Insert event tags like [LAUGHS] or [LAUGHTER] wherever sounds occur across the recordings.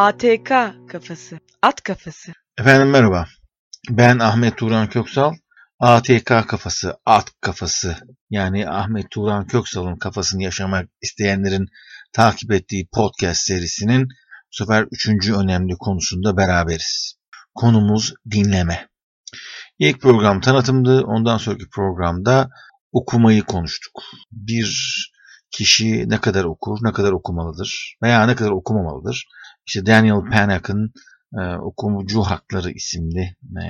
ATK kafası, at kafası. Efendim merhaba. Ben Ahmet Turan Köksal. ATK kafası, at kafası. Yani Ahmet Turan Köksal'ın kafasını yaşamak isteyenlerin takip ettiği podcast serisinin bu sefer üçüncü önemli konusunda beraberiz. Konumuz dinleme. İlk program tanıtımdı. Ondan sonraki programda okumayı konuştuk. Bir kişi ne kadar okur, ne kadar okumalıdır veya ne kadar okumamalıdır. İşte Daniel Panack'ın e, Okumucu Hakları isimli e,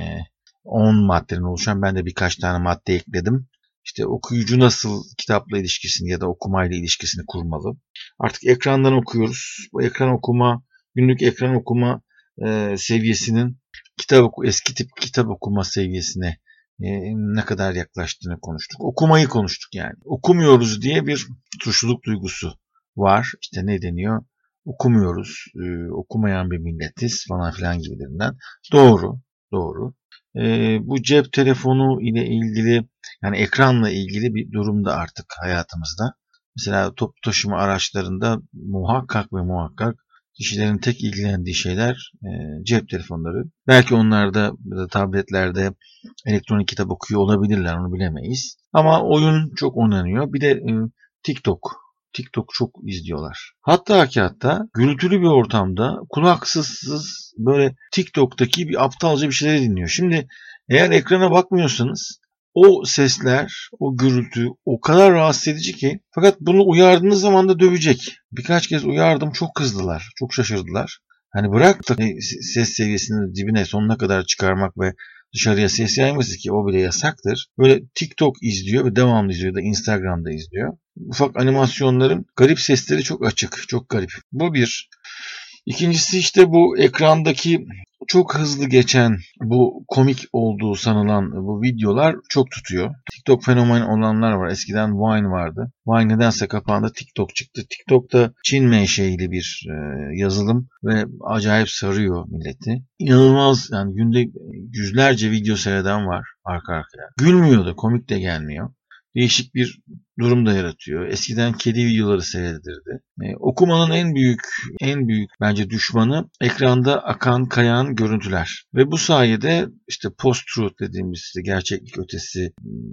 10 maddeden oluşan ben de birkaç tane madde ekledim. İşte okuyucu nasıl kitapla ilişkisini ya da okumayla ilişkisini kurmalı. Artık ekrandan okuyoruz. Bu ekran okuma, günlük ekran okuma e, seviyesinin kitap eski tip kitap okuma seviyesine e, ne kadar yaklaştığını konuştuk. Okumayı konuştuk yani. Okumuyoruz diye bir suçluluk duygusu var. İşte ne deniyor? Okumuyoruz, e, okumayan bir milletiz falan filan gibilerinden. Doğru, doğru. E, bu cep telefonu ile ilgili yani ekranla ilgili bir durumda artık hayatımızda. Mesela top taşıma araçlarında muhakkak ve muhakkak kişilerin tek ilgilendiği şeyler e, cep telefonları. Belki onlarda da tabletlerde elektronik kitap okuyor olabilirler onu bilemeyiz. Ama oyun çok oynanıyor. Bir de e, TikTok. TikTok çok izliyorlar. Hatta ki hatta gürültülü bir ortamda kulaksızsız böyle TikTok'taki bir aptalca bir şeyleri dinliyor. Şimdi eğer ekrana bakmıyorsanız o sesler, o gürültü o kadar rahatsız edici ki fakat bunu uyardığınız zaman da dövecek. Birkaç kez uyardım çok kızdılar, çok şaşırdılar. Hani bırak da ses seviyesini dibine sonuna kadar çıkarmak ve dışarıya ses yayması ki o bile yasaktır. Böyle TikTok izliyor ve devamlı izliyor da Instagram'da izliyor. Ufak animasyonların garip sesleri çok açık, çok garip. Bu bir. İkincisi işte bu ekrandaki çok hızlı geçen bu komik olduğu sanılan bu videolar çok tutuyor. TikTok fenomeni olanlar var. Eskiden Vine vardı. Vine nedense kapandı. TikTok çıktı. TikTok'ta Çin menşeili bir e, yazılım ve acayip sarıyor milleti. İnanılmaz yani günde yüzlerce video seyreden var arka arkaya. Gülmüyor da komik de gelmiyor değişik bir durum da yaratıyor. Eskiden kedi videoları seyredilirdi. E, okumanın en büyük en büyük bence düşmanı ekranda akan kayan görüntüler. Ve bu sayede işte post-truth dediğimiz işte gerçeklik ötesi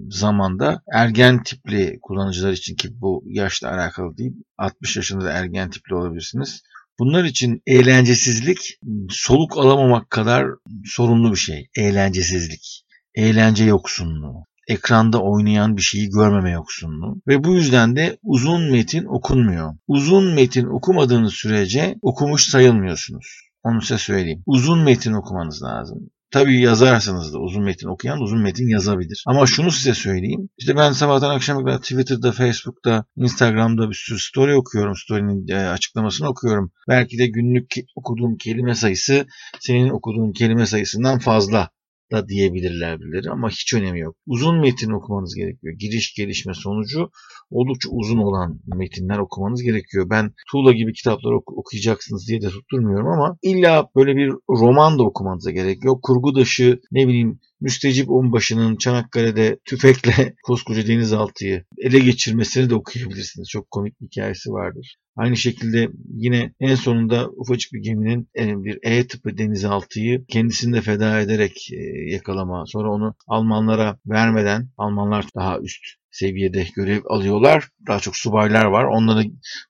zamanda ergen tipli kullanıcılar için ki bu yaşla alakalı değil 60 yaşında da ergen tipli olabilirsiniz. Bunlar için eğlencesizlik soluk alamamak kadar sorunlu bir şey. Eğlencesizlik. Eğlence yoksunluğu ekranda oynayan bir şeyi görmeme yoksunluğu ve bu yüzden de uzun metin okunmuyor. Uzun metin okumadığınız sürece okumuş sayılmıyorsunuz. Onu size söyleyeyim. Uzun metin okumanız lazım. Tabii yazarsanız da uzun metin okuyan uzun metin yazabilir. Ama şunu size söyleyeyim. İşte ben sabahtan akşama kadar Twitter'da, Facebook'ta, Instagram'da bir sürü story okuyorum. Story'nin e, açıklamasını okuyorum. Belki de günlük okuduğum kelime sayısı senin okuduğun kelime sayısından fazla da diyebilirler birileri ama hiç önemi yok. Uzun metin okumanız gerekiyor. Giriş, gelişme, sonucu oldukça uzun olan metinler okumanız gerekiyor. Ben Tuğla gibi kitaplar ok- okuyacaksınız diye de tutturmuyorum ama illa böyle bir roman da okumanıza gerekiyor. Kurgu dışı ne bileyim Müstecip Onbaşı'nın Çanakkale'de tüfekle [LAUGHS] koskoca denizaltıyı ele geçirmesini de okuyabilirsiniz. Çok komik bir hikayesi vardır. Aynı şekilde yine en sonunda ufacık bir geminin e, bir E tipi denizaltıyı kendisini de feda ederek e, yakalama. Sonra onu Almanlara vermeden Almanlar daha üst seviyede görev alıyorlar. Daha çok subaylar var. Onları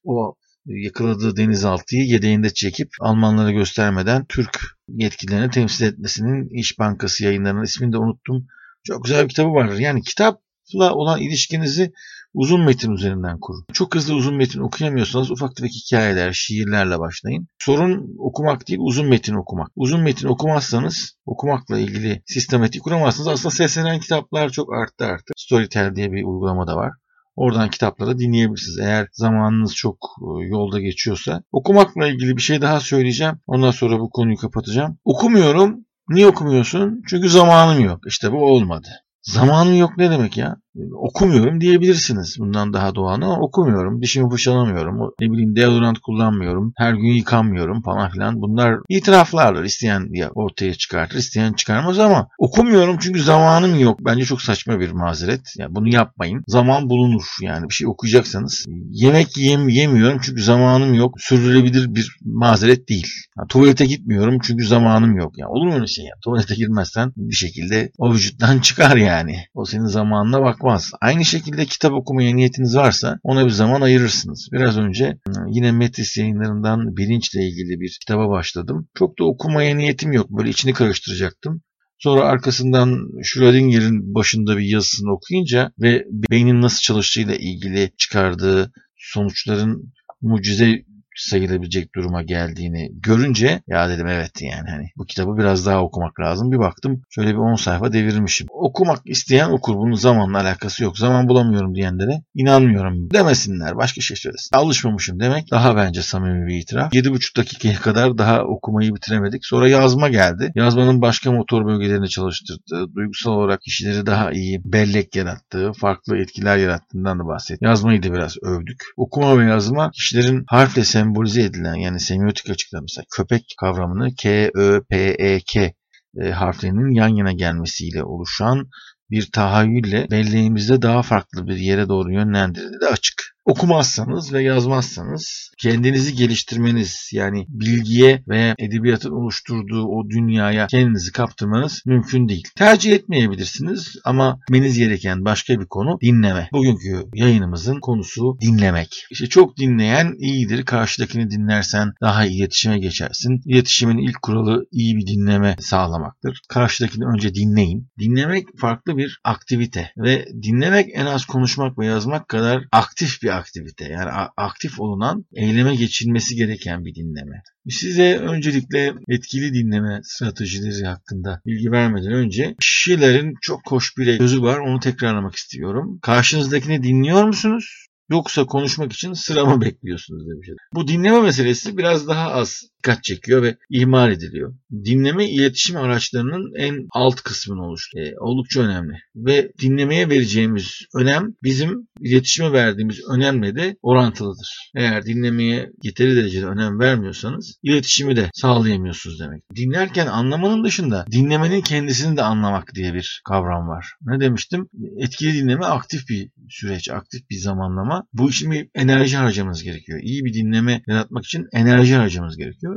o yakaladığı denizaltıyı yedeğinde çekip Almanlara göstermeden Türk yetkililerini temsil etmesinin İş Bankası yayınlarının ismini de unuttum. Çok güzel bir kitabı vardır. Yani kitapla olan ilişkinizi uzun metin üzerinden kurun. Çok hızlı uzun metin okuyamıyorsanız ufak tefek hikayeler, şiirlerle başlayın. Sorun okumak değil, uzun metin okumak. Uzun metin okumazsanız, okumakla ilgili sistematik kuramazsınız. Aslında seslenen kitaplar çok arttı artık. Storytel diye bir uygulama da var. Oradan kitapları dinleyebilirsiniz. Eğer zamanınız çok e, yolda geçiyorsa. Okumakla ilgili bir şey daha söyleyeceğim. Ondan sonra bu konuyu kapatacağım. Okumuyorum. Niye okumuyorsun? Çünkü zamanım yok. İşte bu olmadı. Zamanım yok ne demek ya? Okumuyorum diyebilirsiniz. Bundan daha doğal ama okumuyorum. Dişimi fırçalamıyorum. Ne bileyim deodorant kullanmıyorum. Her gün yıkanmıyorum falan filan. Bunlar itiraflardır. İsteyen ya ortaya çıkartır, isteyen çıkarmaz ama okumuyorum çünkü zamanım yok. Bence çok saçma bir mazeret. Yani bunu yapmayın. Zaman bulunur. Yani bir şey okuyacaksanız. Yemek yem yemiyorum çünkü zamanım yok. Sürdürülebilir bir mazeret değil. Yani tuvalete gitmiyorum çünkü zamanım yok. Yani olur mu öyle şey ya? Tuvalete girmezsen bir şekilde o vücuttan [LAUGHS] çıkar yani. O senin zamanına bakmaz. Aynı şekilde kitap okumaya niyetiniz varsa ona bir zaman ayırırsınız. Biraz önce ıı, yine Metis yayınlarından bilinçle ilgili bir kitaba başladım. Çok da okumaya niyetim yok. Böyle içini karıştıracaktım. Sonra arkasından Schrödinger'in başında bir yazısını okuyunca ve beynin nasıl çalıştığıyla ilgili çıkardığı sonuçların mucize sayılabilecek duruma geldiğini görünce ya dedim evet yani hani bu kitabı biraz daha okumak lazım. Bir baktım şöyle bir 10 sayfa devirmişim. Okumak isteyen okur. Bunun zamanla alakası yok. Zaman bulamıyorum diyenlere inanmıyorum demesinler. Başka şey söylesin. Alışmamışım demek daha bence samimi bir itiraf. 7,5 dakikaya kadar daha okumayı bitiremedik. Sonra yazma geldi. Yazmanın başka motor bölgelerini çalıştırdığı, duygusal olarak kişileri daha iyi bellek yarattığı, farklı etkiler yarattığından da bahsetti. Yazmayı da biraz övdük. Okuma ve yazma kişilerin harfle sem sembolize edilen yani semiotik açıkta mesela köpek kavramını K, Ö, P, E, K e, harflerinin yan yana gelmesiyle oluşan bir tahayyülle belleğimizde daha farklı bir yere doğru yönlendirildiği de açık okumazsanız ve yazmazsanız kendinizi geliştirmeniz yani bilgiye ve edebiyatın oluşturduğu o dünyaya kendinizi kaptırmanız mümkün değil. Tercih etmeyebilirsiniz ama bilmeniz gereken başka bir konu dinleme. Bugünkü yayınımızın konusu dinlemek. İşte çok dinleyen iyidir. Karşıdakini dinlersen daha iyi iletişime geçersin. İletişimin ilk kuralı iyi bir dinleme sağlamaktır. Karşıdakini önce dinleyin. Dinlemek farklı bir aktivite ve dinlemek en az konuşmak ve yazmak kadar aktif bir aktivite. Yani aktif olunan eyleme geçilmesi gereken bir dinleme. Size öncelikle etkili dinleme stratejileri hakkında bilgi vermeden önce kişilerin çok hoş bir sözü var. Onu tekrarlamak istiyorum. Karşınızdakini dinliyor musunuz? Yoksa konuşmak için sıra mı bekliyorsunuz demiş. Bu dinleme meselesi biraz daha az dikkat çekiyor ve ihmal ediliyor. Dinleme iletişim araçlarının en alt kısmını oluşturuyor. E, oldukça önemli. Ve dinlemeye vereceğimiz önem bizim iletişime verdiğimiz önemle de orantılıdır. Eğer dinlemeye yeteri derecede önem vermiyorsanız iletişimi de sağlayamıyorsunuz demek. Dinlerken anlamanın dışında dinlemenin kendisini de anlamak diye bir kavram var. Ne demiştim? Etkili dinleme aktif bir süreç, aktif bir zamanlama. Bu için bir enerji harcamanız gerekiyor. İyi bir dinleme yaratmak için enerji harcamanız gerekiyor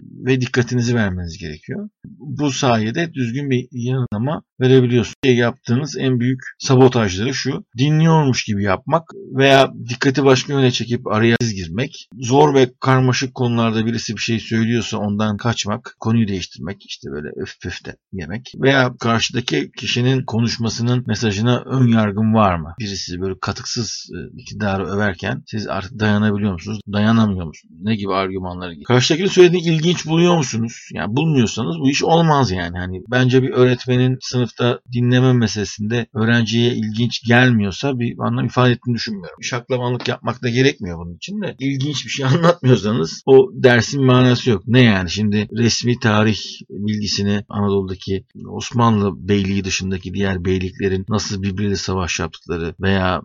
ve dikkatinizi vermeniz gerekiyor. Bu sayede düzgün bir yanıtlama verebiliyorsunuz. Yaptığınız en büyük sabotajları şu. Dinliyormuş gibi yapmak veya dikkati başka yöne çekip araya girmek. Zor ve karmaşık konularda birisi bir şey söylüyorsa ondan kaçmak. Konuyu değiştirmek. işte böyle öf püf de yemek. Veya karşıdaki kişinin konuşmasının mesajına ön yargın var mı? Birisi böyle katıksız e, iktidarı överken siz artık dayanabiliyor musunuz? Dayanamıyor musunuz? Ne gibi argümanları? Karşıdakinin söylediğini ilginç buluyor musunuz? Yani bulmuyorsanız bu iş olmaz yani. Hani bence bir öğretmenin sınıfta dinleme meselesinde öğrenciye ilginç gelmiyorsa bir anlam ifade ettiğini düşünmüyorum. Şaklamanlık yapmak da gerekmiyor bunun için de. İlginç bir şey [LAUGHS] anlatmıyorsanız o dersin manası yok. Ne yani şimdi resmi tarih bilgisini Anadolu'daki Osmanlı beyliği dışındaki diğer beyliklerin nasıl birbiriyle savaş yaptıkları veya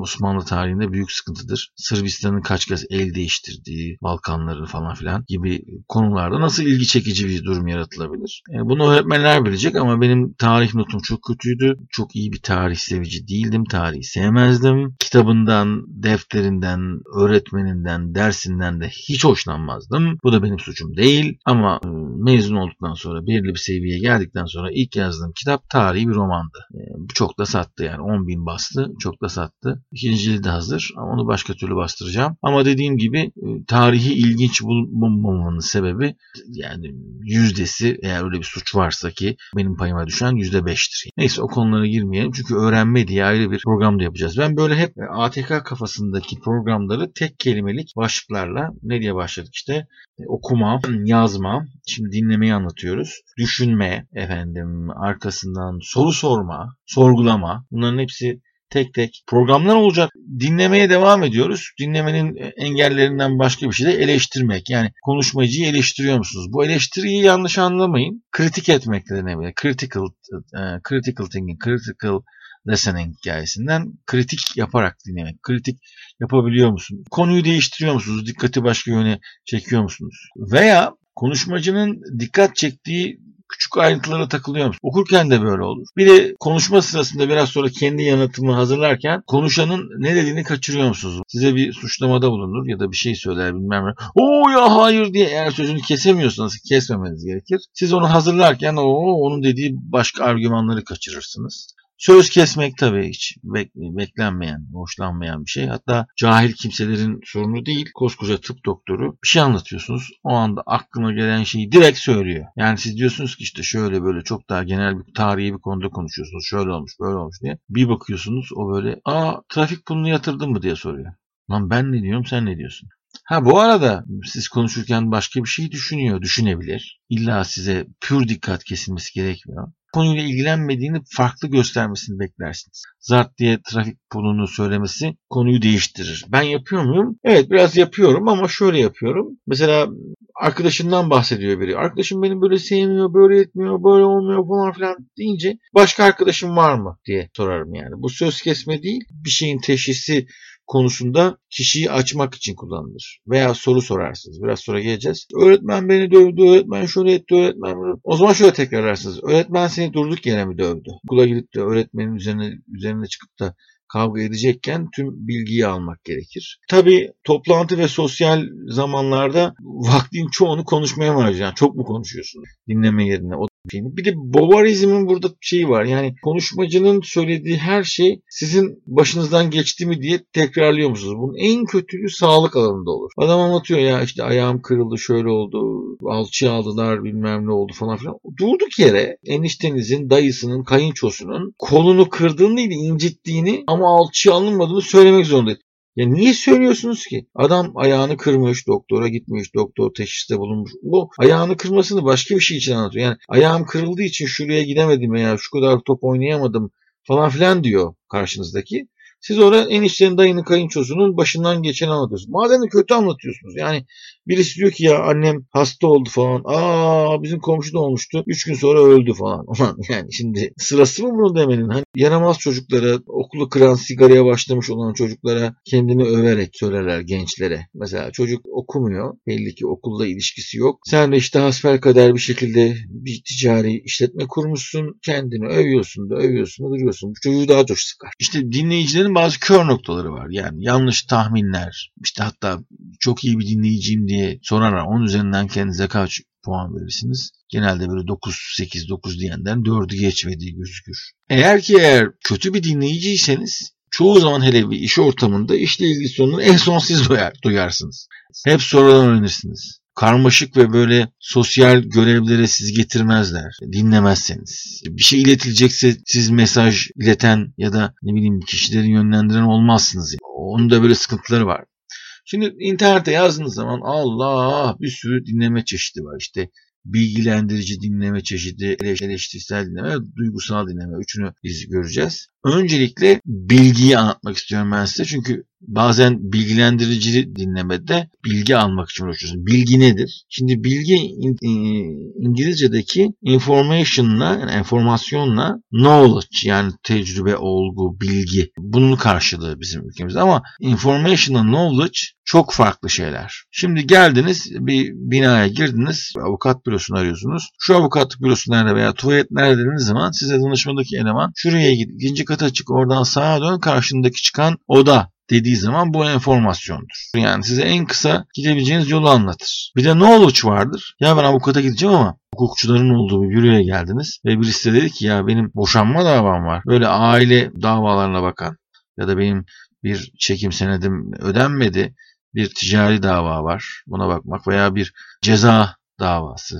Osmanlı tarihinde büyük sıkıntıdır. Sırbistan'ın kaç kez el değiştirdiği, Balkanları falan filan gibi konularda nasıl ilgi çekici bir durum yaratılabilir? E, bunu öğretmenler bilecek ama benim tarih notum çok kötüydü. Çok iyi bir tarih sevici değildim. Tarihi sevmezdim. Kitabından, defterinden, öğretmeninden, dersinden de hiç hoşlanmazdım. Bu da benim suçum değil. Ama e, mezun olduktan sonra, belirli bir seviyeye geldikten sonra ilk yazdığım kitap tarihi bir romandı. E, çok da sattı yani 10 bin bastı. Çok da sattı. İkinci cildi hazır ama onu başka türlü bastıracağım. Ama dediğim gibi tarihi ilginç bulmamanın sebebi yani yüzdesi eğer öyle bir suç varsa ki benim payıma düşen yüzde beştir. Neyse o konulara girmeyelim çünkü öğrenme diye ayrı bir programda yapacağız. Ben böyle hep ATK kafasındaki programları tek kelimelik başlıklarla ne diye başladık işte e, okuma, yazma, şimdi dinlemeyi anlatıyoruz. Düşünme efendim arkasından soru sorma, sorgulama bunların hepsi tek tek programlar olacak. Dinlemeye devam ediyoruz. Dinlemenin engellerinden başka bir şey de eleştirmek. Yani konuşmacıyı eleştiriyor musunuz? Bu eleştiriyi yanlış anlamayın. Kritik etmek de denebilir. Critical, uh, critical thinking, critical listening hikayesinden kritik yaparak dinlemek. Kritik yapabiliyor musunuz? Konuyu değiştiriyor musunuz? Dikkati başka yöne çekiyor musunuz? Veya konuşmacının dikkat çektiği küçük ayrıntılara takılıyor musun? Okurken de böyle olur. Bir de konuşma sırasında biraz sonra kendi yanıtımı hazırlarken konuşanın ne dediğini kaçırıyor musunuz? Size bir suçlamada bulunur ya da bir şey söyler bilmem ne. Oo ya hayır diye eğer sözünü kesemiyorsanız kesmemeniz gerekir. Siz onu hazırlarken o onun dediği başka argümanları kaçırırsınız. Söz kesmek tabii hiç bek beklenmeyen, hoşlanmayan bir şey. Hatta cahil kimselerin sorunu değil. Koskoca tıp doktoru bir şey anlatıyorsunuz. O anda aklına gelen şeyi direkt söylüyor. Yani siz diyorsunuz ki işte şöyle böyle çok daha genel bir tarihi bir konuda konuşuyorsunuz. Şöyle olmuş böyle olmuş diye. Bir bakıyorsunuz o böyle aa trafik pulunu yatırdın mı diye soruyor. Lan ben ne diyorum sen ne diyorsun? Ha bu arada siz konuşurken başka bir şey düşünüyor, düşünebilir. İlla size pür dikkat kesilmesi gerekmiyor konuyla ilgilenmediğini farklı göstermesini beklersiniz. Zart diye trafik pulunu söylemesi konuyu değiştirir. Ben yapıyor muyum? Evet biraz yapıyorum ama şöyle yapıyorum. Mesela arkadaşından bahsediyor biri. Arkadaşım benim böyle sevmiyor, böyle etmiyor, böyle olmuyor falan filan deyince başka arkadaşım var mı diye sorarım yani. Bu söz kesme değil bir şeyin teşhisi konusunda kişiyi açmak için kullanılır. Veya soru sorarsınız. Biraz sonra geleceğiz. Öğretmen beni dövdü, öğretmen şöyle etti, öğretmen O zaman şöyle tekrarlarsınız. Öğretmen seni durduk yere mi dövdü? Okula gidip de öğretmenin üzerine, üzerine çıkıp da kavga edecekken tüm bilgiyi almak gerekir. Tabi toplantı ve sosyal zamanlarda vaktin çoğunu konuşmaya mı harcayacaksın? Çok mu konuşuyorsun? Dinleme yerine. O bir de Bovarizm'in burada şeyi var. Yani konuşmacının söylediği her şey sizin başınızdan geçti mi diye tekrarlıyor musunuz? Bunun en kötülüğü sağlık alanında olur. Adam anlatıyor ya işte ayağım kırıldı şöyle oldu alçı aldılar bilmem ne oldu falan filan. Durduk yere eniştenizin dayısının kayınçosunun kolunu kırdığını değil incittiğini ama alçıya alınmadığını söylemek zorunda. Ya niye söylüyorsunuz ki? Adam ayağını kırmış, doktora gitmiş, doktor teşhiste bulunmuş. Bu ayağını kırmasını başka bir şey için anlatıyor. Yani ayağım kırıldığı için şuraya gidemedim veya şu kadar top oynayamadım falan filan diyor karşınızdaki. Siz orada eniştenin dayının kayınçosunun başından geçen anlatıyorsunuz. Madem de kötü anlatıyorsunuz. Yani birisi diyor ki ya annem hasta oldu falan. Aa bizim komşu da olmuştu. Üç gün sonra öldü falan. [LAUGHS] yani şimdi sırası mı bunu demenin? Hani yaramaz çocuklara, okulu kıran sigaraya başlamış olan çocuklara kendini överek söylerler gençlere. Mesela çocuk okumuyor. Belli ki okulda ilişkisi yok. Sen de işte hasbelkader bir şekilde bir ticari işletme kurmuşsun. Kendini övüyorsun da övüyorsun da duruyorsun. Bu çocuğu daha çok sıkar. İşte dinleyicilerin dinleyicilerin bazı kör noktaları var. Yani yanlış tahminler, işte hatta çok iyi bir dinleyiciyim diye sorarlar. Onun üzerinden kendinize kaç puan verirsiniz? Genelde böyle 9, 8, 9 diyenden 4'ü geçmediği gözükür. Eğer ki eğer kötü bir dinleyiciyseniz çoğu zaman hele bir iş ortamında işle ilgili sorunları en son siz duyar, duyarsınız. Hep sonradan öğrenirsiniz karmaşık ve böyle sosyal görevlere siz getirmezler. Dinlemezseniz. Bir şey iletilecekse siz mesaj ileten ya da ne bileyim kişilerin yönlendiren olmazsınız. Onun da böyle sıkıntıları var. Şimdi internete yazdığınız zaman Allah bir sürü dinleme çeşidi var. İşte bilgilendirici dinleme çeşidi, eleştirisel dinleme, duygusal dinleme. Üçünü biz göreceğiz. Öncelikle bilgiyi anlatmak istiyorum ben size. Çünkü bazen bilgilendirici dinlemede bilgi almak için uğraşıyorsun. Bilgi nedir? Şimdi bilgi İngilizce'deki information'la yani enformasyonla knowledge yani tecrübe, olgu, bilgi bunun karşılığı bizim ülkemizde ama information'la knowledge çok farklı şeyler. Şimdi geldiniz bir binaya girdiniz avukat bürosunu arıyorsunuz. Şu avukat bürosu nerede veya tuvalet nerede dediğiniz zaman size danışmadaki eleman şuraya git ikinci kata çık oradan sağa dön karşındaki çıkan oda dediği zaman bu enformasyondur. Yani size en kısa gidebileceğiniz yolu anlatır. Bir de knowledge vardır. Ya ben avukata gideceğim ama hukukçuların olduğu bir büroya geldiniz ve birisi de dedi ki ya benim boşanma davam var. Böyle aile davalarına bakan ya da benim bir çekim senedim ödenmedi bir ticari dava var. Buna bakmak veya bir ceza davası,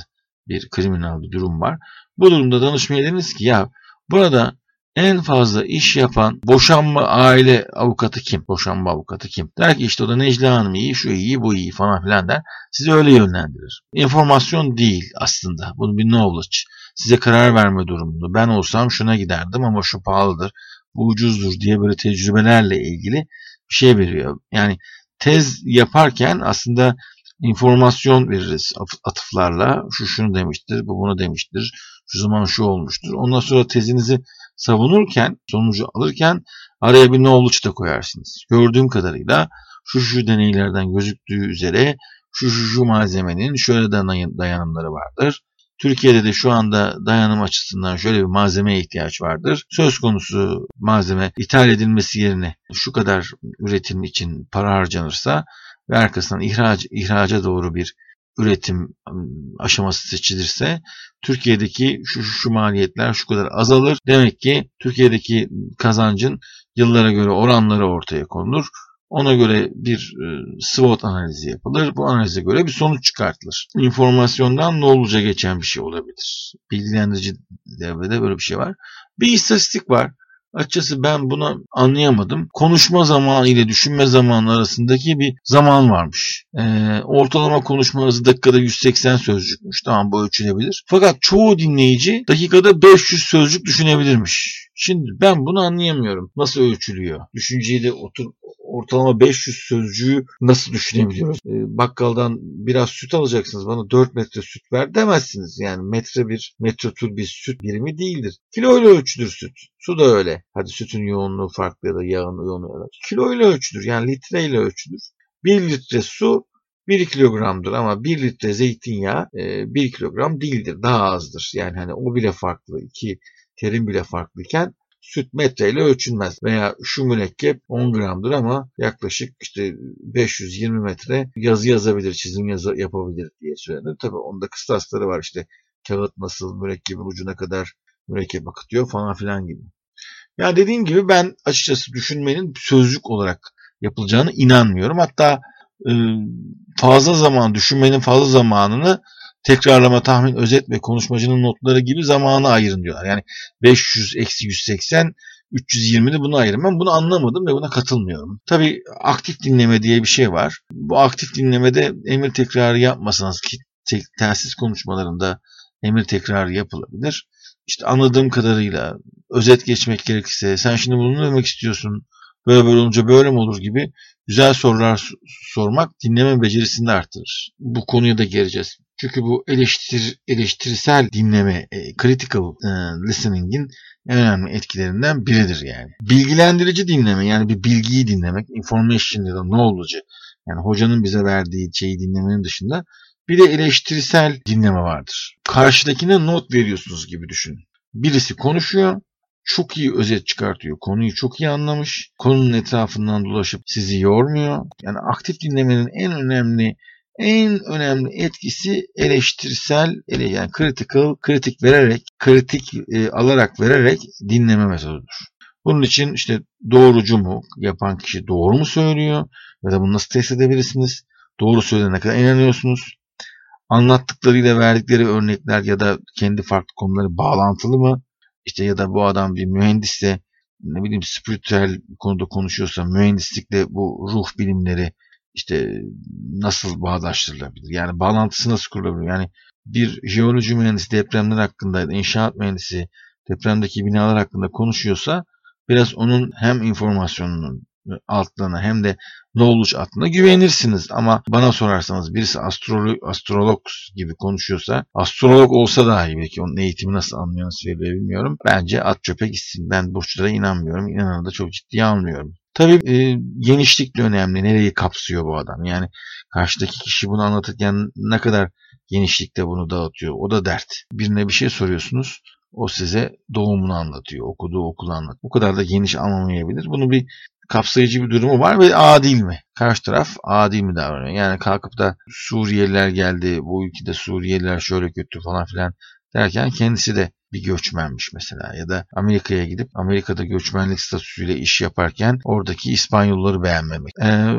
bir kriminal bir durum var. Bu durumda danışmaya dediniz ki ya burada en fazla iş yapan boşanma aile avukatı kim? Boşanma avukatı kim? Der ki işte o da Necla Hanım iyi, şu iyi, bu iyi falan filan der. Sizi öyle yönlendirir. İnformasyon değil aslında. Bunu bir knowledge. Size karar verme durumunda. Ben olsam şuna giderdim ama şu pahalıdır, bu ucuzdur diye böyle tecrübelerle ilgili bir şey veriyor. Yani tez yaparken aslında informasyon veririz atıflarla. Şu şunu demiştir, bu bunu demiştir, şu zaman şu olmuştur. Ondan sonra tezinizi savunurken, sonucu alırken araya bir knowledge da koyarsınız. Gördüğüm kadarıyla şu şu deneylerden gözüktüğü üzere şu şu şu malzemenin şöyle dayanımları vardır. Türkiye'de de şu anda dayanım açısından şöyle bir malzemeye ihtiyaç vardır. Söz konusu malzeme ithal edilmesi yerine şu kadar üretim için para harcanırsa ve arkasından ihraç, ihraca doğru bir üretim ıı, aşaması seçilirse Türkiye'deki şu, şu, şu maliyetler şu kadar azalır. Demek ki Türkiye'deki kazancın yıllara göre oranları ortaya konulur. Ona göre bir ıı, SWOT analizi yapılır. Bu analize göre bir sonuç çıkartılır. İnformasyondan ne olacak geçen bir şey olabilir. Bilgilendirici devrede böyle bir şey var. Bir istatistik var. Açıkçası ben bunu anlayamadım. Konuşma zamanı ile düşünme zamanı arasındaki bir zaman varmış. Ee, ortalama konuşma hızı dakikada 180 sözcükmüş. Tamam bu ölçülebilir. Fakat çoğu dinleyici dakikada 500 sözcük düşünebilirmiş. Şimdi ben bunu anlayamıyorum. Nasıl ölçülüyor? Düşünceyi de otur ortalama 500 sözcüğü nasıl düşünebiliyoruz? E, bakkaldan biraz süt alacaksınız bana 4 metre süt ver demezsiniz. Yani metre bir metre tur bir süt birimi değildir. Kilo ile ölçülür süt. Su da öyle. Hadi sütün yoğunluğu farklı ya da yağın yoğunluğu. Kilo ile ölçülür. Yani litre ile ölçülür. 1 litre su 1 kilogramdır ama 1 litre zeytinyağı 1 e, kilogram değildir. Daha azdır. Yani hani o bile farklı. iki terim bile farklıyken süt metreyle ölçülmez. Veya şu mürekkep 10 gramdır ama yaklaşık işte 520 metre yazı yazabilir, çizim yazı yapabilir diye söylenir. Tabi onda kıstasları var işte kağıt nasıl mürekkebin ucuna kadar mürekkep akıtıyor falan filan gibi. Yani dediğim gibi ben açıkçası düşünmenin sözcük olarak yapılacağını inanmıyorum. Hatta fazla zaman düşünmenin fazla zamanını tekrarlama, tahmin, özet ve konuşmacının notları gibi zamanı ayırın diyorlar. Yani 500 eksi 180 320'de bunu ayırın. Ben bunu anlamadım ve buna katılmıyorum. Tabi aktif dinleme diye bir şey var. Bu aktif dinlemede emir tekrarı yapmasanız ki telsiz konuşmalarında emir tekrarı yapılabilir. İşte anladığım kadarıyla özet geçmek gerekirse sen şimdi bunu demek istiyorsun böyle böyle olunca böyle mi olur gibi güzel sorular sormak dinleme becerisini de artırır. Bu konuya da geleceğiz. Çünkü bu eleştir, eleştirisel dinleme, e, critical e, listening'in en önemli etkilerinden biridir yani. Bilgilendirici dinleme yani bir bilgiyi dinlemek, information ya da knowledge'ı yani hocanın bize verdiği şeyi dinlemenin dışında bir de eleştirisel dinleme vardır. Karşıdakine not veriyorsunuz gibi düşünün. Birisi konuşuyor, çok iyi özet çıkartıyor. Konuyu çok iyi anlamış. Konunun etrafından dolaşıp sizi yormuyor. Yani aktif dinlemenin en önemli en önemli etkisi eleştirisel yani critical kritik vererek kritik e, alarak vererek dinleme metodudur. Bunun için işte doğrucu mu yapan kişi doğru mu söylüyor ya da bunu nasıl test edebilirsiniz? Doğru söylediğine kadar inanıyorsunuz. Anlattıklarıyla verdikleri örnekler ya da kendi farklı konuları bağlantılı mı? İşte ya da bu adam bir mühendisse ne bileyim spiritüel konuda konuşuyorsa mühendislikle bu ruh bilimleri işte nasıl bağdaştırılabilir? Yani bağlantısı nasıl kurulabilir? Yani bir jeoloji mühendisi depremler hakkında, inşaat mühendisi depremdeki binalar hakkında konuşuyorsa biraz onun hem informasyonunun altlarına hem de knowledge altına güvenirsiniz. Ama bana sorarsanız birisi astrolog, astrolog gibi konuşuyorsa astrolog olsa dahi belki onun eğitimi nasıl anlıyor nasıl bilmiyorum. Bence at çöpe gitsin. Ben burçlara inanmıyorum. İnananı da çok ciddiye almıyorum. Tabii e, genişlik de önemli. Nereyi kapsıyor bu adam? Yani karşıdaki kişi bunu anlatırken ne kadar genişlikte bunu dağıtıyor? O da dert. Birine bir şey soruyorsunuz. O size doğumunu anlatıyor. Okuduğu okulu anlatıyor. Bu kadar da geniş anlamayabilir. Bunu bir kapsayıcı bir durumu var ve adil mi? Karşı taraf adil mi davranıyor? Yani kalkıp da Suriyeliler geldi, bu ülkede Suriyeliler şöyle kötü falan filan derken kendisi de bir göçmenmiş mesela ya da Amerika'ya gidip Amerika'da göçmenlik statüsüyle iş yaparken oradaki İspanyolları beğenmemek. Ee,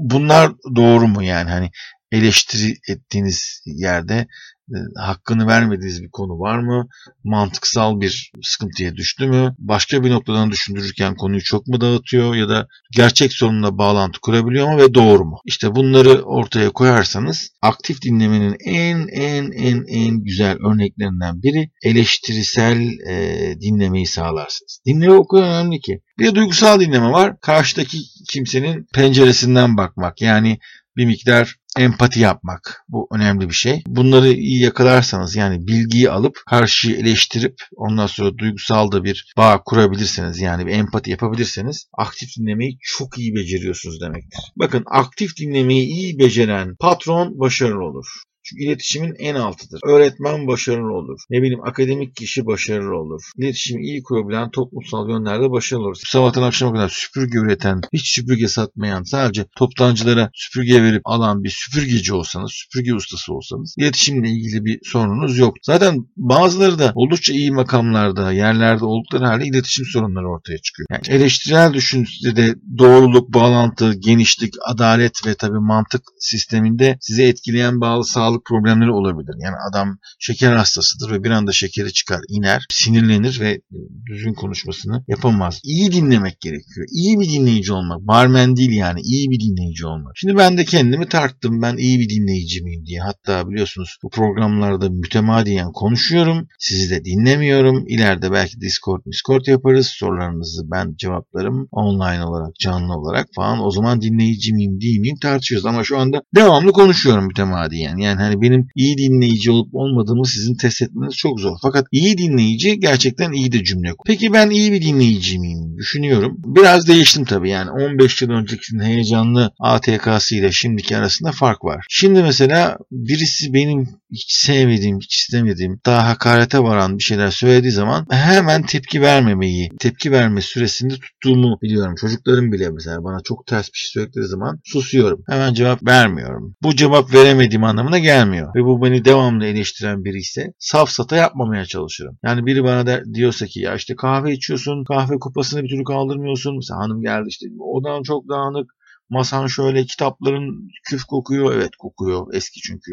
bunlar doğru mu yani hani eleştiri ettiğiniz yerde e, hakkını vermediğiniz bir konu var mı? Mantıksal bir sıkıntıya düştü mü? Başka bir noktadan düşündürürken konuyu çok mu dağıtıyor ya da gerçek sorunla bağlantı kurabiliyor mu ve doğru mu? İşte bunları ortaya koyarsanız aktif dinlemenin en en en en güzel örneklerinden biri eleştirisel e, dinlemeyi sağlarsınız. Dinleme o kadar önemli ki. Bir duygusal dinleme var. Karşıdaki kimsenin penceresinden bakmak. Yani bir miktar empati yapmak. Bu önemli bir şey. Bunları iyi yakalarsanız yani bilgiyi alıp karşıyı eleştirip ondan sonra duygusal da bir bağ kurabilirseniz yani bir empati yapabilirseniz aktif dinlemeyi çok iyi beceriyorsunuz demektir. Bakın aktif dinlemeyi iyi beceren patron başarılı olur. Çünkü iletişimin en altıdır. Öğretmen başarılı olur. Ne bileyim akademik kişi başarılı olur. İletişimi iyi kurabilen toplumsal yönlerde başarılı olur. Sabahtan akşama kadar süpürge üreten, hiç süpürge satmayan, sadece toptancılara süpürge verip alan bir süpürgeci olsanız, süpürge ustası olsanız iletişimle ilgili bir sorununuz yok. Zaten bazıları da oldukça iyi makamlarda, yerlerde oldukları halde iletişim sorunları ortaya çıkıyor. Yani eleştirel düşüncede de doğruluk, bağlantı, genişlik, adalet ve tabii mantık sisteminde sizi etkileyen bağlı sağlık sağlık problemleri olabilir. Yani adam şeker hastasıdır ve bir anda şekeri çıkar, iner, sinirlenir ve düzgün konuşmasını yapamaz. İyi dinlemek gerekiyor. İyi bir dinleyici olmak. Barmen değil yani iyi bir dinleyici olmak. Şimdi ben de kendimi tarttım. Ben iyi bir dinleyici miyim diye. Hatta biliyorsunuz bu programlarda mütemadiyen konuşuyorum. Sizi de dinlemiyorum. İleride belki Discord, Discord yaparız. Sorularınızı ben cevaplarım online olarak, canlı olarak falan. O zaman dinleyici miyim, değil miyim tartışıyoruz. Ama şu anda devamlı konuşuyorum mütemadiyen. Yani hani benim iyi dinleyici olup olmadığımı sizin test etmeniz çok zor. Fakat iyi dinleyici gerçekten iyi de cümle. Peki ben iyi bir dinleyici miyim? Düşünüyorum. Biraz değiştim tabii yani 15 yıl önceki heyecanlı ATK'sı ile şimdiki arasında fark var. Şimdi mesela birisi benim hiç sevmediğim, hiç istemediğim, daha hakarete varan bir şeyler söylediği zaman hemen tepki vermemeyi, tepki verme süresinde tuttuğumu biliyorum. Çocuklarım bile mesela bana çok ters bir şey söyledikleri zaman susuyorum. Hemen cevap vermiyorum. Bu cevap veremediğim anlamına gelmiyor. Ve bu beni devamlı eleştiren biri ise safsata yapmamaya çalışırım. Yani biri bana der, diyorsa ki ya işte kahve içiyorsun, kahve kupasını bir türlü kaldırmıyorsun. Mesela hanım geldi işte odan çok dağınık, masan şöyle kitapların küf kokuyor. Evet kokuyor eski çünkü.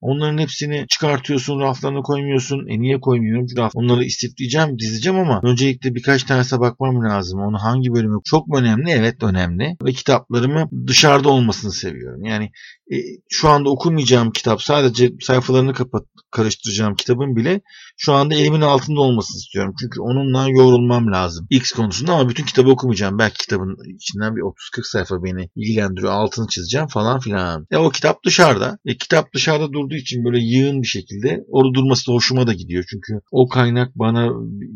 Onların hepsini çıkartıyorsun, raflarına koymuyorsun. E niye koymuyorum? Çünkü raf, onları istifleyeceğim, dizeceğim ama öncelikle birkaç tanesine bakmam lazım. Onu hangi bölümü çok mu önemli? Evet önemli. Ve kitaplarımı dışarıda olmasını seviyorum. Yani e, şu anda okumayacağım kitap sadece sayfalarını kapat karıştıracağım kitabın bile şu anda elimin altında olmasını istiyorum. Çünkü onunla yorulmam lazım. X konusunda ama bütün kitabı okumayacağım. Belki kitabın içinden bir 30-40 sayfa beni ilgilendiriyor. Altını çizeceğim falan filan. Ya o kitap dışarıda. E, kitap dışarıda durduğu için böyle yığın bir şekilde orada durması da hoşuma da gidiyor. Çünkü o kaynak bana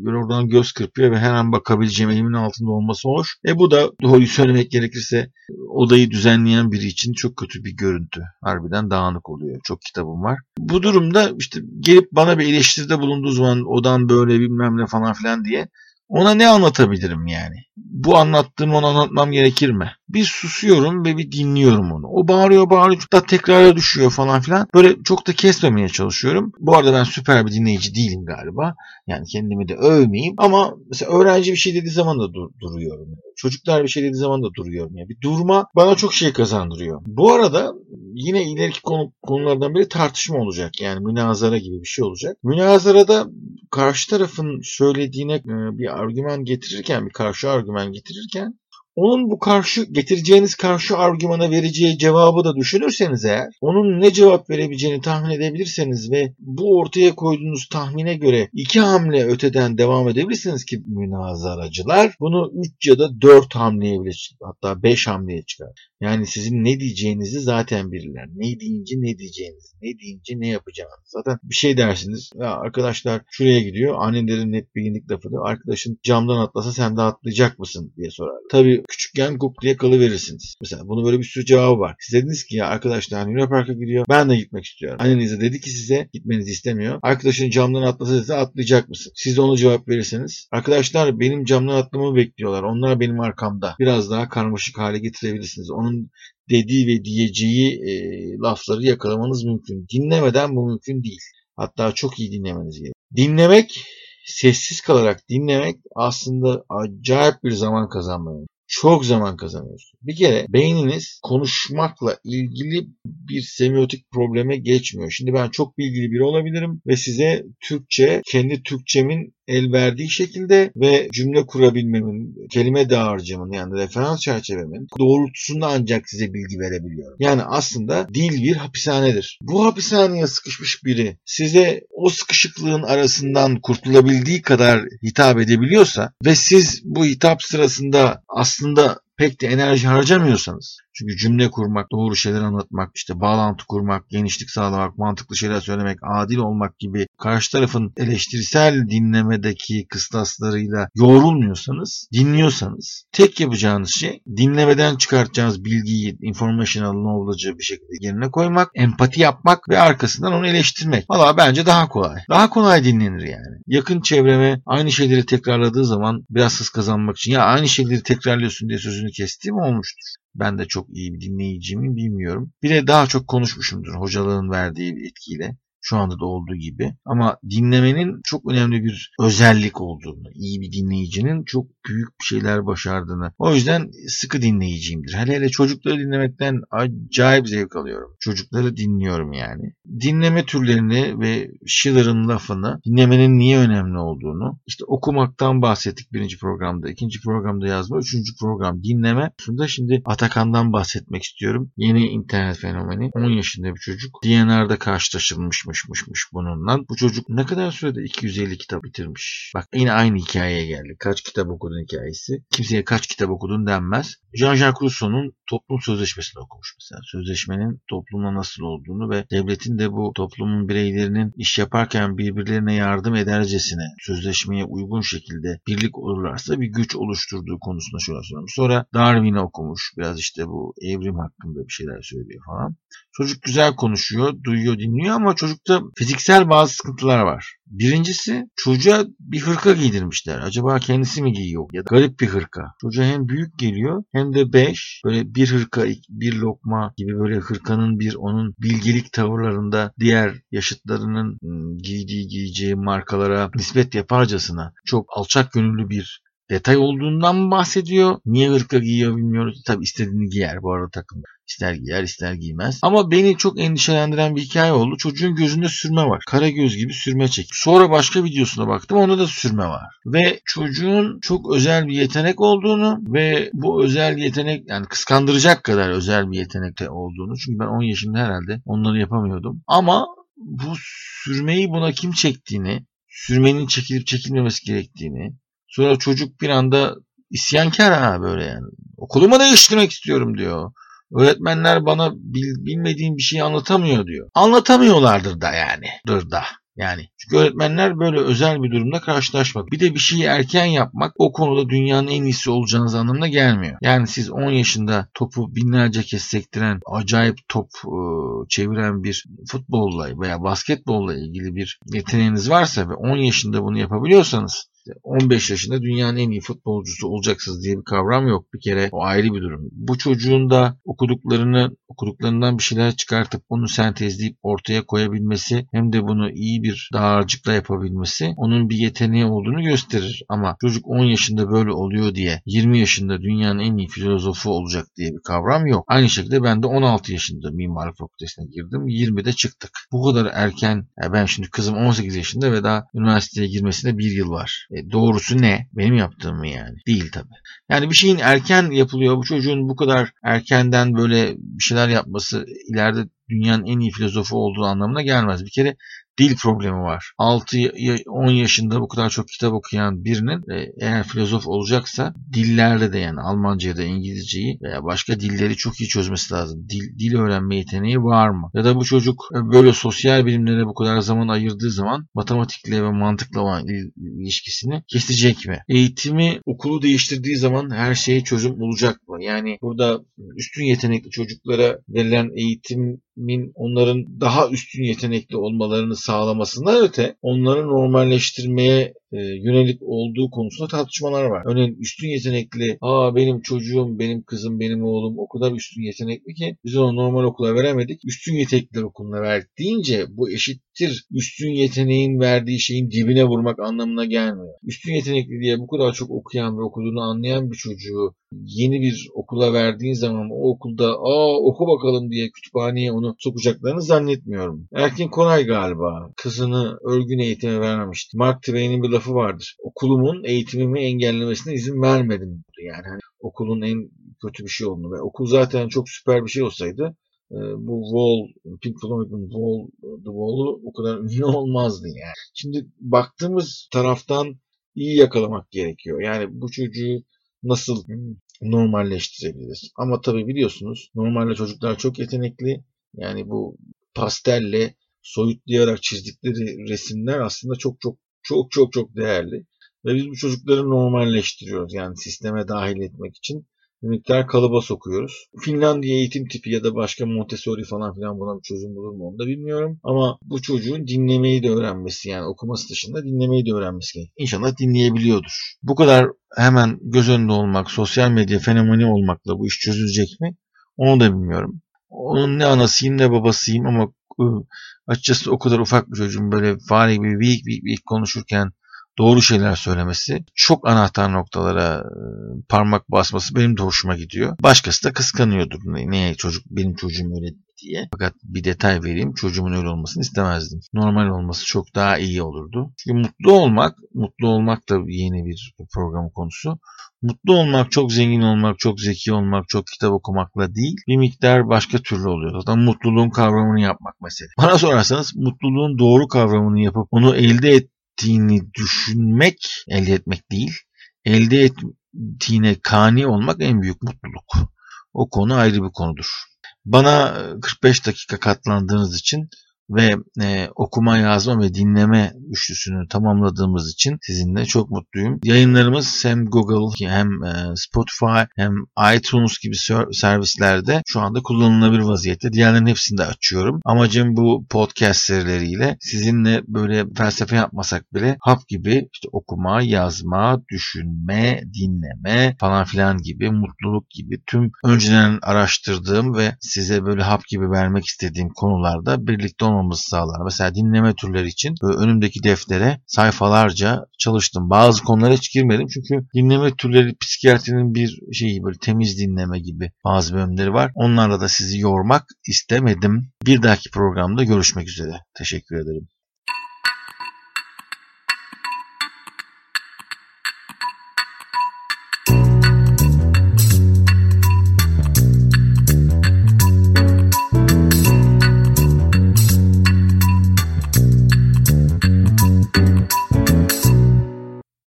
böyle oradan göz kırpıyor ve her an bakabileceğim elimin altında olması hoş. E bu da doğruyu söylemek gerekirse odayı düzenleyen biri için çok kötü bir görüntü. Harbiden dağınık oluyor. Çok kitabım var. Bu durumda işte gelip bana bir eleştiride bulunduğu zaman odan böyle bilmem ne falan filan diye ona ne anlatabilirim yani? Bu anlattığımı ona anlatmam gerekir mi? Bir susuyorum ve bir dinliyorum onu. O bağırıyor bağırıyor da tekrara düşüyor falan filan. Böyle çok da kesmemeye çalışıyorum. Bu arada ben süper bir dinleyici değilim galiba. Yani kendimi de övmeyeyim. Ama mesela öğrenci bir şey dediği zaman da dur- duruyorum. Çocuklar bir şey dediği zaman da duruyorum. Yani bir durma bana çok şey kazandırıyor. Bu arada yine ileriki konu, konulardan biri tartışma olacak. Yani münazara gibi bir şey olacak. Münazarada karşı tarafın söylediğine bir argüman getirirken, bir karşı argüman getirirken onun bu karşı getireceğiniz karşı argümana vereceği cevabı da düşünürseniz eğer, onun ne cevap verebileceğini tahmin edebilirseniz ve bu ortaya koyduğunuz tahmine göre iki hamle öteden devam edebilirsiniz ki münazaracılar bunu 3 ya da 4 hamleye bile hatta 5 hamleye çıkar. Yani sizin ne diyeceğinizi zaten bilirler. Ne deyince ne diyeceğinizi, ne deyince ne yapacağınızı. Zaten bir şey dersiniz. Ya arkadaşlar şuraya gidiyor. Annelerin net bilindik lafıdır. Arkadaşın camdan atlasa sen de atlayacak mısın diye sorar. Tabii küçükken guk diye kalıverirsiniz. Mesela bunun böyle bir sürü cevabı var. Siz dediniz ki ya arkadaşlar Luna Park'a gidiyor. Ben de gitmek istiyorum. Anneniz de dedi ki size gitmenizi istemiyor. Arkadaşın camdan atlasa size atlayacak mısın? Siz de ona cevap verirseniz. Arkadaşlar benim camdan atlamamı bekliyorlar. Onlar benim arkamda. Biraz daha karmaşık hale getirebilirsiniz. Onun dediği ve diyeceği e, lafları yakalamanız mümkün. Dinlemeden bu mümkün değil. Hatta çok iyi dinlemeniz gerekiyor. Dinlemek, sessiz kalarak dinlemek aslında acayip bir zaman kazanmıyor çok zaman kazanıyorsun. Bir kere beyniniz konuşmakla ilgili bir semiotik probleme geçmiyor. Şimdi ben çok bilgili biri olabilirim ve size Türkçe, kendi Türkçemin el verdiği şekilde ve cümle kurabilmemin, kelime dağarcığımın yani referans çerçevemin doğrultusunda ancak size bilgi verebiliyorum. Yani aslında dil bir hapishanedir. Bu hapishaneye sıkışmış biri size o sıkışıklığın arasından kurtulabildiği kadar hitap edebiliyorsa ve siz bu hitap sırasında aslında pek de enerji harcamıyorsanız çünkü cümle kurmak, doğru şeyler anlatmak, işte bağlantı kurmak, genişlik sağlamak, mantıklı şeyler söylemek, adil olmak gibi karşı tarafın eleştirisel dinlemedeki kıstaslarıyla yoğrulmuyorsanız, dinliyorsanız tek yapacağınız şey dinlemeden çıkartacağınız bilgiyi informational knowledge'ı bir şekilde yerine koymak, empati yapmak ve arkasından onu eleştirmek. Valla bence daha kolay. Daha kolay dinlenir yani. Yakın çevreme aynı şeyleri tekrarladığı zaman biraz hız kazanmak için ya aynı şeyleri tekrarlıyorsun diye sözünü kestiğim olmuştur. Ben de çok iyi bir dinleyiciyim bilmiyorum. Bir de daha çok konuşmuşumdur hocalığın verdiği etkiyle şu anda da olduğu gibi. Ama dinlemenin çok önemli bir özellik olduğunu, iyi bir dinleyicinin çok büyük şeyler başardığını. O yüzden sıkı dinleyiciyimdir. Hele hele çocukları dinlemekten acayip zevk alıyorum. Çocukları dinliyorum yani. Dinleme türlerini ve Schiller'ın lafını, dinlemenin niye önemli olduğunu, işte okumaktan bahsettik birinci programda, ikinci programda yazma, üçüncü program dinleme. Şunda şimdi Atakan'dan bahsetmek istiyorum. Yeni internet fenomeni. 10 yaşında bir çocuk. DNR'da karşılaşılmışmış konuşmuşmuş bununla. Bu çocuk ne kadar sürede 250 kitap bitirmiş. Bak yine aynı hikayeye geldi. Kaç kitap okudun hikayesi. Kimseye kaç kitap okudun denmez. Jean-Jacques Rousseau'nun toplum sözleşmesini okumuş mesela. Sözleşmenin toplumla nasıl olduğunu ve devletin de bu toplumun bireylerinin iş yaparken birbirlerine yardım edercesine sözleşmeye uygun şekilde birlik olurlarsa bir güç oluşturduğu konusunda şöyle söylemiş. Sonra Darwin'i okumuş. Biraz işte bu evrim hakkında bir şeyler söylüyor falan. Çocuk güzel konuşuyor, duyuyor, dinliyor ama çocukta fiziksel bazı sıkıntılar var. Birincisi çocuğa bir hırka giydirmişler. Acaba kendisi mi giyiyor? Ya da garip bir hırka. Çocuğa hem büyük geliyor hem de beş. Böyle bir hırka, bir lokma gibi böyle hırkanın bir onun bilgelik tavırlarında diğer yaşıtlarının ıı, giydiği giyeceği markalara nispet yaparcasına çok alçak gönüllü bir detay olduğundan bahsediyor. Niye hırka giyiyor bilmiyoruz. Tabi istediğini giyer bu arada takımda. İster giyer ister giymez. Ama beni çok endişelendiren bir hikaye oldu. Çocuğun gözünde sürme var. Kara göz gibi sürme çek. Sonra başka videosuna baktım. Onda da sürme var. Ve çocuğun çok özel bir yetenek olduğunu ve bu özel yetenek yani kıskandıracak kadar özel bir yetenekte olduğunu. Çünkü ben 10 yaşında herhalde onları yapamıyordum. Ama bu sürmeyi buna kim çektiğini, sürmenin çekilip çekilmemesi gerektiğini, Sonra çocuk bir anda isyankar ha böyle yani. Okulumu değiştirmek istiyorum diyor. Öğretmenler bana bil, bilmediğim bir şeyi anlatamıyor diyor. Anlatamıyorlardır da yani. Dır da. Yani çünkü öğretmenler böyle özel bir durumda karşılaşmadı. Bir de bir şeyi erken yapmak o konuda dünyanın en iyisi olacağınız anlamına gelmiyor. Yani siz 10 yaşında topu binlerce kez sektiren, acayip top e, çeviren bir futbolla veya basketbolla ilgili bir yeteneğiniz varsa ve 10 yaşında bunu yapabiliyorsanız 15 yaşında dünyanın en iyi futbolcusu olacaksınız diye bir kavram yok. Bir kere o ayrı bir durum. Bu çocuğun da okuduklarını okuduklarından bir şeyler çıkartıp onu sentezleyip ortaya koyabilmesi hem de bunu iyi bir dağarcıkla yapabilmesi onun bir yeteneği olduğunu gösterir. Ama çocuk 10 yaşında böyle oluyor diye 20 yaşında dünyanın en iyi filozofu olacak diye bir kavram yok. Aynı şekilde ben de 16 yaşında mimarlık fakültesine girdim. 20'de çıktık. Bu kadar erken ben şimdi kızım 18 yaşında ve daha üniversiteye girmesine bir yıl var. E, doğrusu ne? Benim yaptığım mı yani? Değil tabii. Yani bir şeyin erken yapılıyor. Bu çocuğun bu kadar erkenden böyle bir şeyler yapması ileride dünyanın en iyi filozofu olduğu anlamına gelmez. Bir kere dil problemi var. 6-10 yaşında bu kadar çok kitap okuyan birinin e, eğer filozof olacaksa dillerde de yani Almanca ya da İngilizceyi veya başka dilleri çok iyi çözmesi lazım. Dil, dil öğrenme yeteneği var mı? Ya da bu çocuk e, böyle sosyal bilimlere bu kadar zaman ayırdığı zaman matematikle ve mantıkla olan ilişkisini kesecek mi? Eğitimi okulu değiştirdiği zaman her şeye çözüm bulacak mı? Yani burada üstün yetenekli çocuklara verilen eğitimin onların daha üstün yetenekli olmalarını sağlamasından öte onları normalleştirmeye e, yönelik olduğu konusunda tartışmalar var. Örneğin üstün yetenekli, aa benim çocuğum, benim kızım, benim oğlum o kadar üstün yetenekli ki biz onu normal okula veremedik. Üstün yetenekliler okuluna verdik deyince bu eşittir üstün yeteneğin verdiği şeyin dibine vurmak anlamına gelmiyor. Üstün yetenekli diye bu kadar çok okuyan ve okuduğunu anlayan bir çocuğu yeni bir okula verdiğin zaman o okulda aa oku bakalım diye kütüphaneye onu sokacaklarını zannetmiyorum. Erkin Koray galiba kızını örgün eğitime vermemişti. Mark Twain'in bir lafı vardır. Okulumun eğitimimi engellemesine izin vermedim. Yani hani okulun en kötü bir şey olduğunu ve okul zaten çok süper bir şey olsaydı e, bu Wall, Pink Floyd'un Wall, The Wall'u o kadar ünlü [LAUGHS] olmazdı yani. Şimdi baktığımız taraftan iyi yakalamak gerekiyor. Yani bu çocuğu nasıl normalleştirebiliriz. Ama tabii biliyorsunuz normalde çocuklar çok yetenekli. Yani bu pastelle soyutlayarak çizdikleri resimler aslında çok çok çok çok çok değerli. Ve biz bu çocukları normalleştiriyoruz. Yani sisteme dahil etmek için bir miktar kalıba sokuyoruz. Finlandiya eğitim tipi ya da başka Montessori falan filan buna bir çözüm bulur mu onu da bilmiyorum. Ama bu çocuğun dinlemeyi de öğrenmesi yani okuması dışında dinlemeyi de öğrenmesi gerekiyor. İnşallah dinleyebiliyordur. Bu kadar hemen göz önünde olmak, sosyal medya fenomeni olmakla bu iş çözülecek mi? Onu da bilmiyorum. Onun ne anasıyım ne babasıyım ama açıkçası o kadar ufak bir çocuğun böyle fare gibi büyük büyük büyük konuşurken doğru şeyler söylemesi, çok anahtar noktalara parmak basması benim de hoşuma gidiyor. Başkası da kıskanıyordur. Niye çocuk benim çocuğum öyle diye. Fakat bir detay vereyim. Çocuğumun öyle olmasını istemezdim. Normal olması çok daha iyi olurdu. Çünkü mutlu olmak, mutlu olmak da yeni bir program konusu. Mutlu olmak, çok zengin olmak, çok zeki olmak, çok kitap okumakla değil, bir miktar başka türlü oluyor. Zaten mutluluğun kavramını yapmak mesele. Bana sorarsanız mutluluğun doğru kavramını yapıp onu elde et ettiğini düşünmek, elde etmek değil, elde ettiğine kani olmak en büyük mutluluk. O konu ayrı bir konudur. Bana 45 dakika katlandığınız için ve e, okuma, yazma ve dinleme üçlüsünü tamamladığımız için sizinle çok mutluyum. Yayınlarımız hem Google hem e, Spotify hem iTunes gibi servislerde şu anda kullanılabilir vaziyette. Diğerlerinin hepsini de açıyorum. Amacım bu podcast serileriyle sizinle böyle felsefe yapmasak bile hap gibi işte okuma, yazma, düşünme, dinleme falan filan gibi mutluluk gibi tüm önceden araştırdığım ve size böyle hap gibi vermek istediğim konularda birlikte olmamız olmamızı sağlar. Mesela dinleme türleri için önümdeki deftere sayfalarca çalıştım. Bazı konulara hiç girmedim çünkü dinleme türleri psikiyatrinin bir şeyi böyle temiz dinleme gibi bazı bölümleri var. Onlarla da sizi yormak istemedim. Bir dahaki programda görüşmek üzere. Teşekkür ederim.